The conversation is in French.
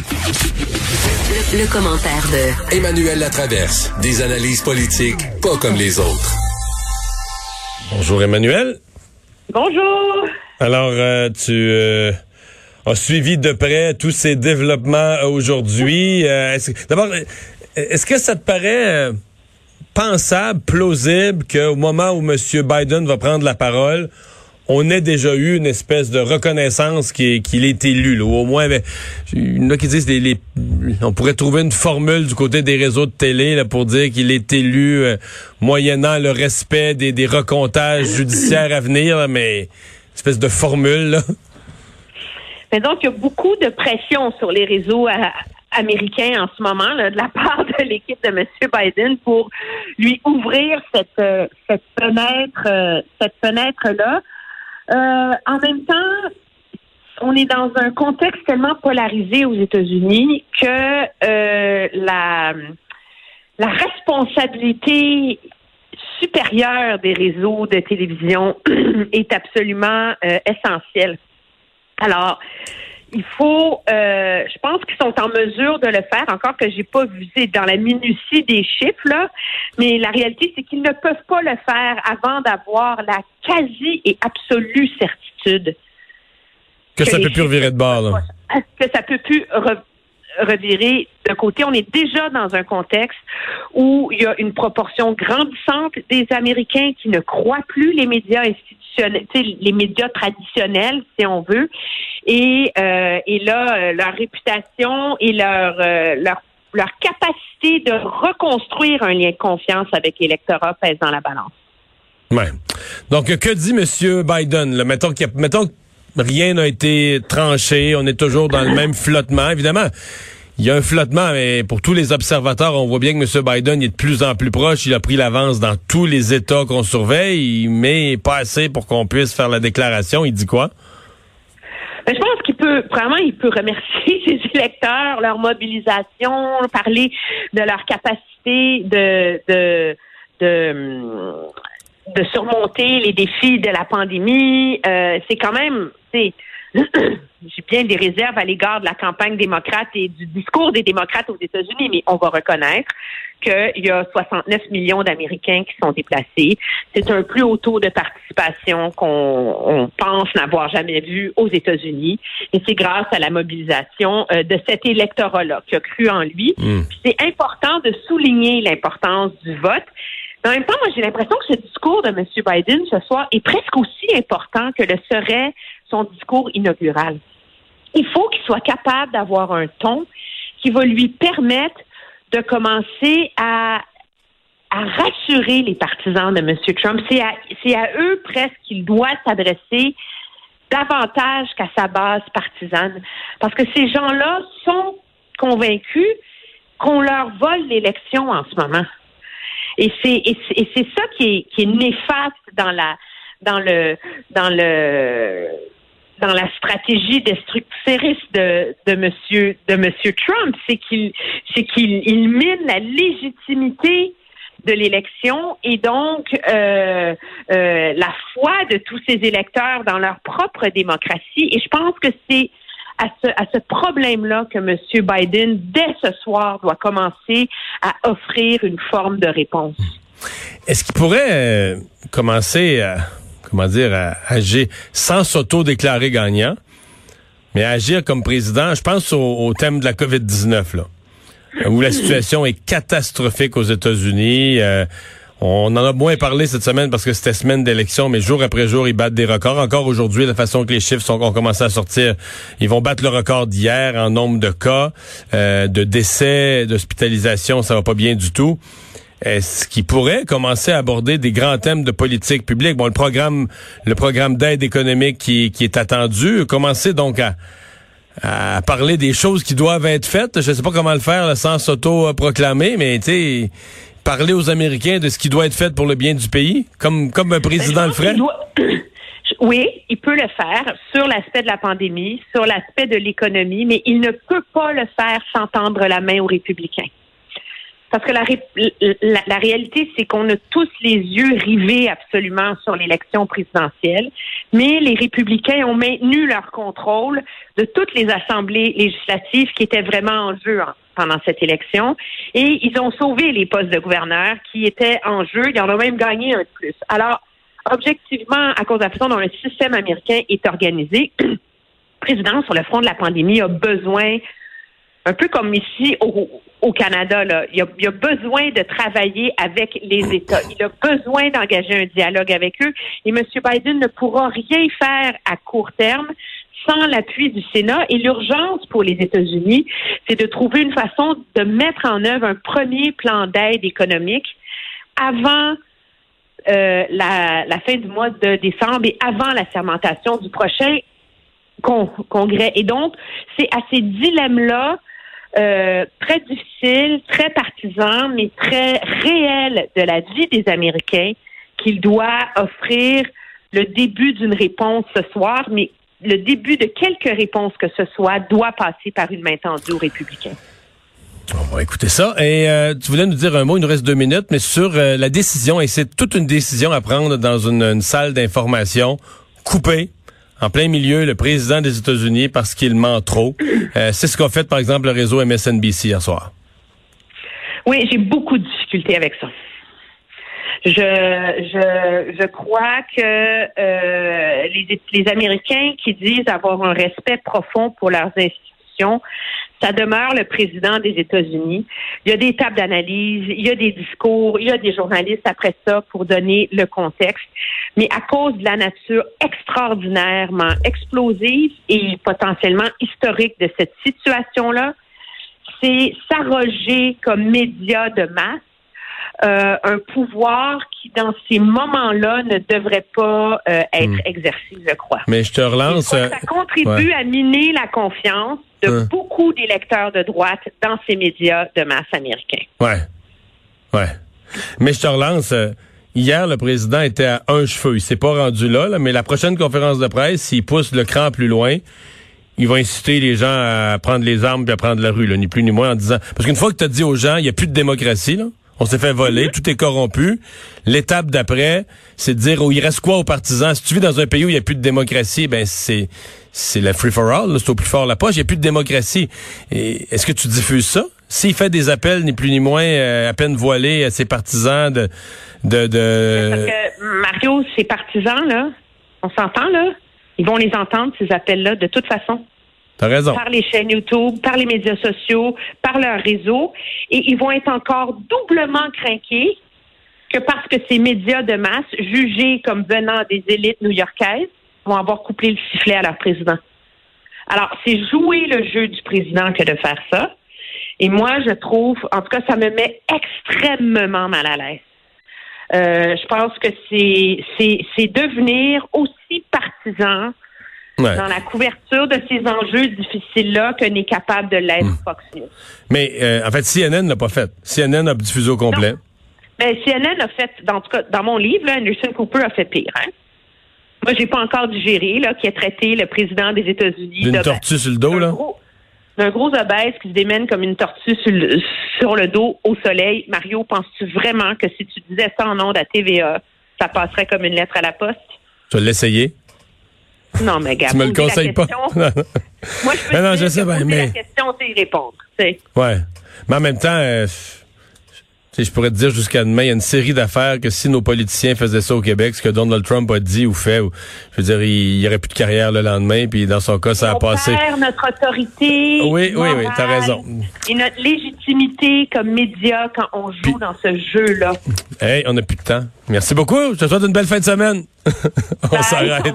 Le, le commentaire de Emmanuel Latraverse. Des analyses politiques pas comme les autres. Bonjour Emmanuel. Bonjour. Alors, euh, tu euh, as suivi de près tous ces développements aujourd'hui. Euh, est-ce- D'abord, est-ce que ça te paraît pensable, plausible qu'au moment où M. Biden va prendre la parole, on ait déjà eu une espèce de reconnaissance qu'il est élu, là, au moins, ben, il y en a qui disent on pourrait trouver une formule du côté des réseaux de télé là, pour dire qu'il est élu euh, moyennant le respect des, des recomptages judiciaires à venir, là, mais espèce de formule. Là. Mais donc, il y a beaucoup de pression sur les réseaux euh, américains en ce moment là, de la part de l'équipe de M. Biden pour lui ouvrir cette, euh, cette fenêtre, cette fenêtre-là. Euh, en même temps, on est dans un contexte tellement polarisé aux États-Unis que euh, la, responsabilité supérieure des réseaux de télévision est absolument euh, essentielle. Alors, il faut, euh, je pense qu'ils sont en mesure de le faire, encore que j'ai pas c'est dans la minutie des chiffres, là, mais la réalité, c'est qu'ils ne peuvent pas le faire avant d'avoir la quasi et absolue certitude Que ça les peut plus revirer de bord. Là. que ça peut plus re- revirer de côté. On est déjà dans un contexte où il y a une proportion grandissante des Américains qui ne croient plus les médias institutionnels, les médias traditionnels, si on veut. Et, euh, et là, euh, leur réputation et leur, euh, leur leur capacité de reconstruire un lien de confiance avec l'électorat pèse dans la balance. Donc, que dit M. Biden? Mettons, qu'il mettons que rien n'a été tranché, on est toujours dans le même flottement. Évidemment, il y a un flottement, mais pour tous les observateurs, on voit bien que M. Biden est de plus en plus proche. Il a pris l'avance dans tous les États qu'on surveille, mais pas assez pour qu'on puisse faire la déclaration. Il dit quoi? Ben, je pense qu'il peut, vraiment, il peut remercier ses électeurs, leur mobilisation, parler de leur capacité de, de, de, de surmonter les défis de la pandémie. Euh, c'est quand même, c'est, j'ai bien des réserves à l'égard de la campagne démocrate et du discours des démocrates aux États-Unis, mais on va reconnaître qu'il y a 69 millions d'Américains qui sont déplacés. C'est un plus haut taux de participation qu'on on pense n'avoir jamais vu aux États-Unis. Et c'est grâce à la mobilisation euh, de cet électorat-là qui a cru en lui. Hmm. C'est important de souligner l'importance du vote. Mais en même temps, moi, j'ai l'impression que ce discours de M. Biden ce soir est presque aussi important que le serait son discours inaugural. Il faut qu'il soit capable d'avoir un ton qui va lui permettre de commencer à, rassurer les partisans de M. Trump. C'est à, eux presque qu'il doit s'adresser davantage qu'à sa base partisane. Parce que ces gens-là sont convaincus qu'on leur vole l'élection en ce moment. Et c'est ça qui est, qui est néfaste dans la dans le dans le dans la stratégie destructrice de, de monsieur de monsieur Trump, c'est qu'il c'est qu'il il mine la légitimité de l'élection et donc euh, euh, la foi de tous ces électeurs dans leur propre démocratie. Et je pense que c'est à ce, à ce problème-là que M. Biden, dès ce soir, doit commencer à offrir une forme de réponse. Est-ce qu'il pourrait euh, commencer à, comment dire, à agir sans s'auto-déclarer gagnant, mais agir comme président? Je pense au, au thème de la COVID-19, là, où la situation est catastrophique aux États-Unis. Euh, on en a moins parlé cette semaine parce que c'était semaine d'élection, mais jour après jour, ils battent des records. Encore aujourd'hui, la façon que les chiffres sont, ont commencé à sortir, ils vont battre le record d'hier en nombre de cas, euh, de décès, d'hospitalisation, ça va pas bien du tout. Est-ce qu'il pourrait commencer à aborder des grands thèmes de politique publique? Bon, le programme, le programme d'aide économique qui, qui est attendu, commencer donc à, à parler des choses qui doivent être faites. Je ne sais pas comment le faire là, sans s'auto-proclamer, mais tu sais, parler aux Américains de ce qui doit être fait pour le bien du pays, comme, comme un président le ferait? Doit- Oui, il peut le faire sur l'aspect de la pandémie, sur l'aspect de l'économie, mais il ne peut pas le faire sans tendre la main aux républicains. Parce que la, la, la réalité, c'est qu'on a tous les yeux rivés absolument sur l'élection présidentielle, mais les républicains ont maintenu leur contrôle de toutes les assemblées législatives qui étaient vraiment en jeu pendant cette élection. Et ils ont sauvé les postes de gouverneurs qui étaient en jeu. Ils en ont même gagné un de plus. Alors, objectivement, à cause de la façon dont le système américain est organisé, le président, sur le front de la pandémie, a besoin un peu comme ici au, Canada, là, il, a, a, besoin de travailler avec les États. Il a besoin d'engager un dialogue avec eux. Et M. Biden ne pourra rien faire à court terme sans l'appui du Sénat. Et l'urgence pour les États-Unis, c'est de trouver une façon de mettre en œuvre un premier plan d'aide économique avant euh, la, la, fin du mois de décembre et avant la sermentation du prochain congrès. Et donc, c'est à ces dilemmes-là euh, très difficile, très partisan, mais très réel de la vie des Américains qu'il doit offrir le début d'une réponse ce soir, mais le début de quelques réponses que ce soit doit passer par une main tendue aux républicains. On va écouter ça. Et euh, tu voulais nous dire un mot, il nous reste deux minutes, mais sur euh, la décision, et c'est toute une décision à prendre dans une, une salle d'information coupée en plein milieu le président des États-Unis parce qu'il ment trop. Euh, c'est ce qu'a fait, par exemple, le réseau MSNBC hier soir. Oui, j'ai beaucoup de difficultés avec ça. Je, je, je crois que euh, les, les Américains qui disent avoir un respect profond pour leurs institutions ça demeure le président des États-Unis. Il y a des tables d'analyse, il y a des discours, il y a des journalistes après ça pour donner le contexte. Mais à cause de la nature extraordinairement explosive et potentiellement historique de cette situation-là, c'est s'arroger comme média de masse euh, un pouvoir qui, dans ces moments-là, ne devrait pas euh, être hmm. exercé, je crois. Mais je te relance. ça contribue à miner la confiance de hein. beaucoup d'électeurs de droite dans ces médias de masse américains. Ouais. Ouais. Mais je te relance. Euh, hier, le président était à un cheveu. Il s'est pas rendu là, là mais la prochaine conférence de presse, s'il pousse le cran plus loin, il va inciter les gens à prendre les armes et à prendre la rue, là, ni plus ni moins, en disant... Parce qu'une fois que tu as dit aux gens, il n'y a plus de démocratie, là, on s'est fait voler, mm-hmm. tout est corrompu. L'étape d'après, c'est de dire, oh, il reste quoi aux partisans? Si tu vis dans un pays où il n'y a plus de démocratie, ben c'est c'est la free for all, c'est au plus fort la poche, il n'y a plus de démocratie. Est-ce que tu diffuses ça? S'il fait des appels, ni plus ni moins, euh, à peine voilés à ses partisans de... de, de... Parce que, Mario, ses partisans, là, on s'entend, là? Ils vont les entendre, ces appels-là, de toute façon. T'as raison. Par les chaînes YouTube, par les médias sociaux, par leur réseau. Et ils vont être encore doublement craqués que parce que ces médias de masse, jugés comme venant des élites new-yorkaises, vont avoir couplé le sifflet à leur président. Alors, c'est jouer le jeu du président que de faire ça. Et moi, je trouve, en tout cas, ça me met extrêmement mal à l'aise. Euh, je pense que c'est, devenir aussi partisan dans la couverture de ces enjeux difficiles-là que n'est capable de l'être hmm. Fox News. Mais euh, en fait, CNN l'a pas fait. CNN a diffusé au complet. Mais CNN a fait, en tout cas, dans mon livre, Anderson Cooper a fait pire. Hein? Moi, j'ai pas encore digéré, là, qui a traité le président des États-Unis. D'une tortue sur le dos, là? D'un gros obèse qui se démène comme une tortue sur le, sur le dos au soleil. Mario, penses-tu vraiment que si tu disais ça en ondes à TVA, ça passerait comme une lettre à la poste? Tu vas l'essayer? Non, mais gars, tu me le conseilles pas. Moi, je peux non, je sais bien, mais... la question, c'est y répondre. T'sais. Ouais. Mais en même temps, euh, je pourrais te dire jusqu'à demain, il y a une série d'affaires que si nos politiciens faisaient ça au Québec, ce que Donald Trump a dit ou fait, je veux dire, il n'y aurait plus de carrière le lendemain, puis dans son cas, ça a passé. Perd notre autorité. Oui, oui, oui, t'as raison. Et notre légitimité comme média quand on joue dans ce jeu-là. Hey, on n'a plus de temps. Merci beaucoup. Je te souhaite une belle fin de semaine. on s'arrête.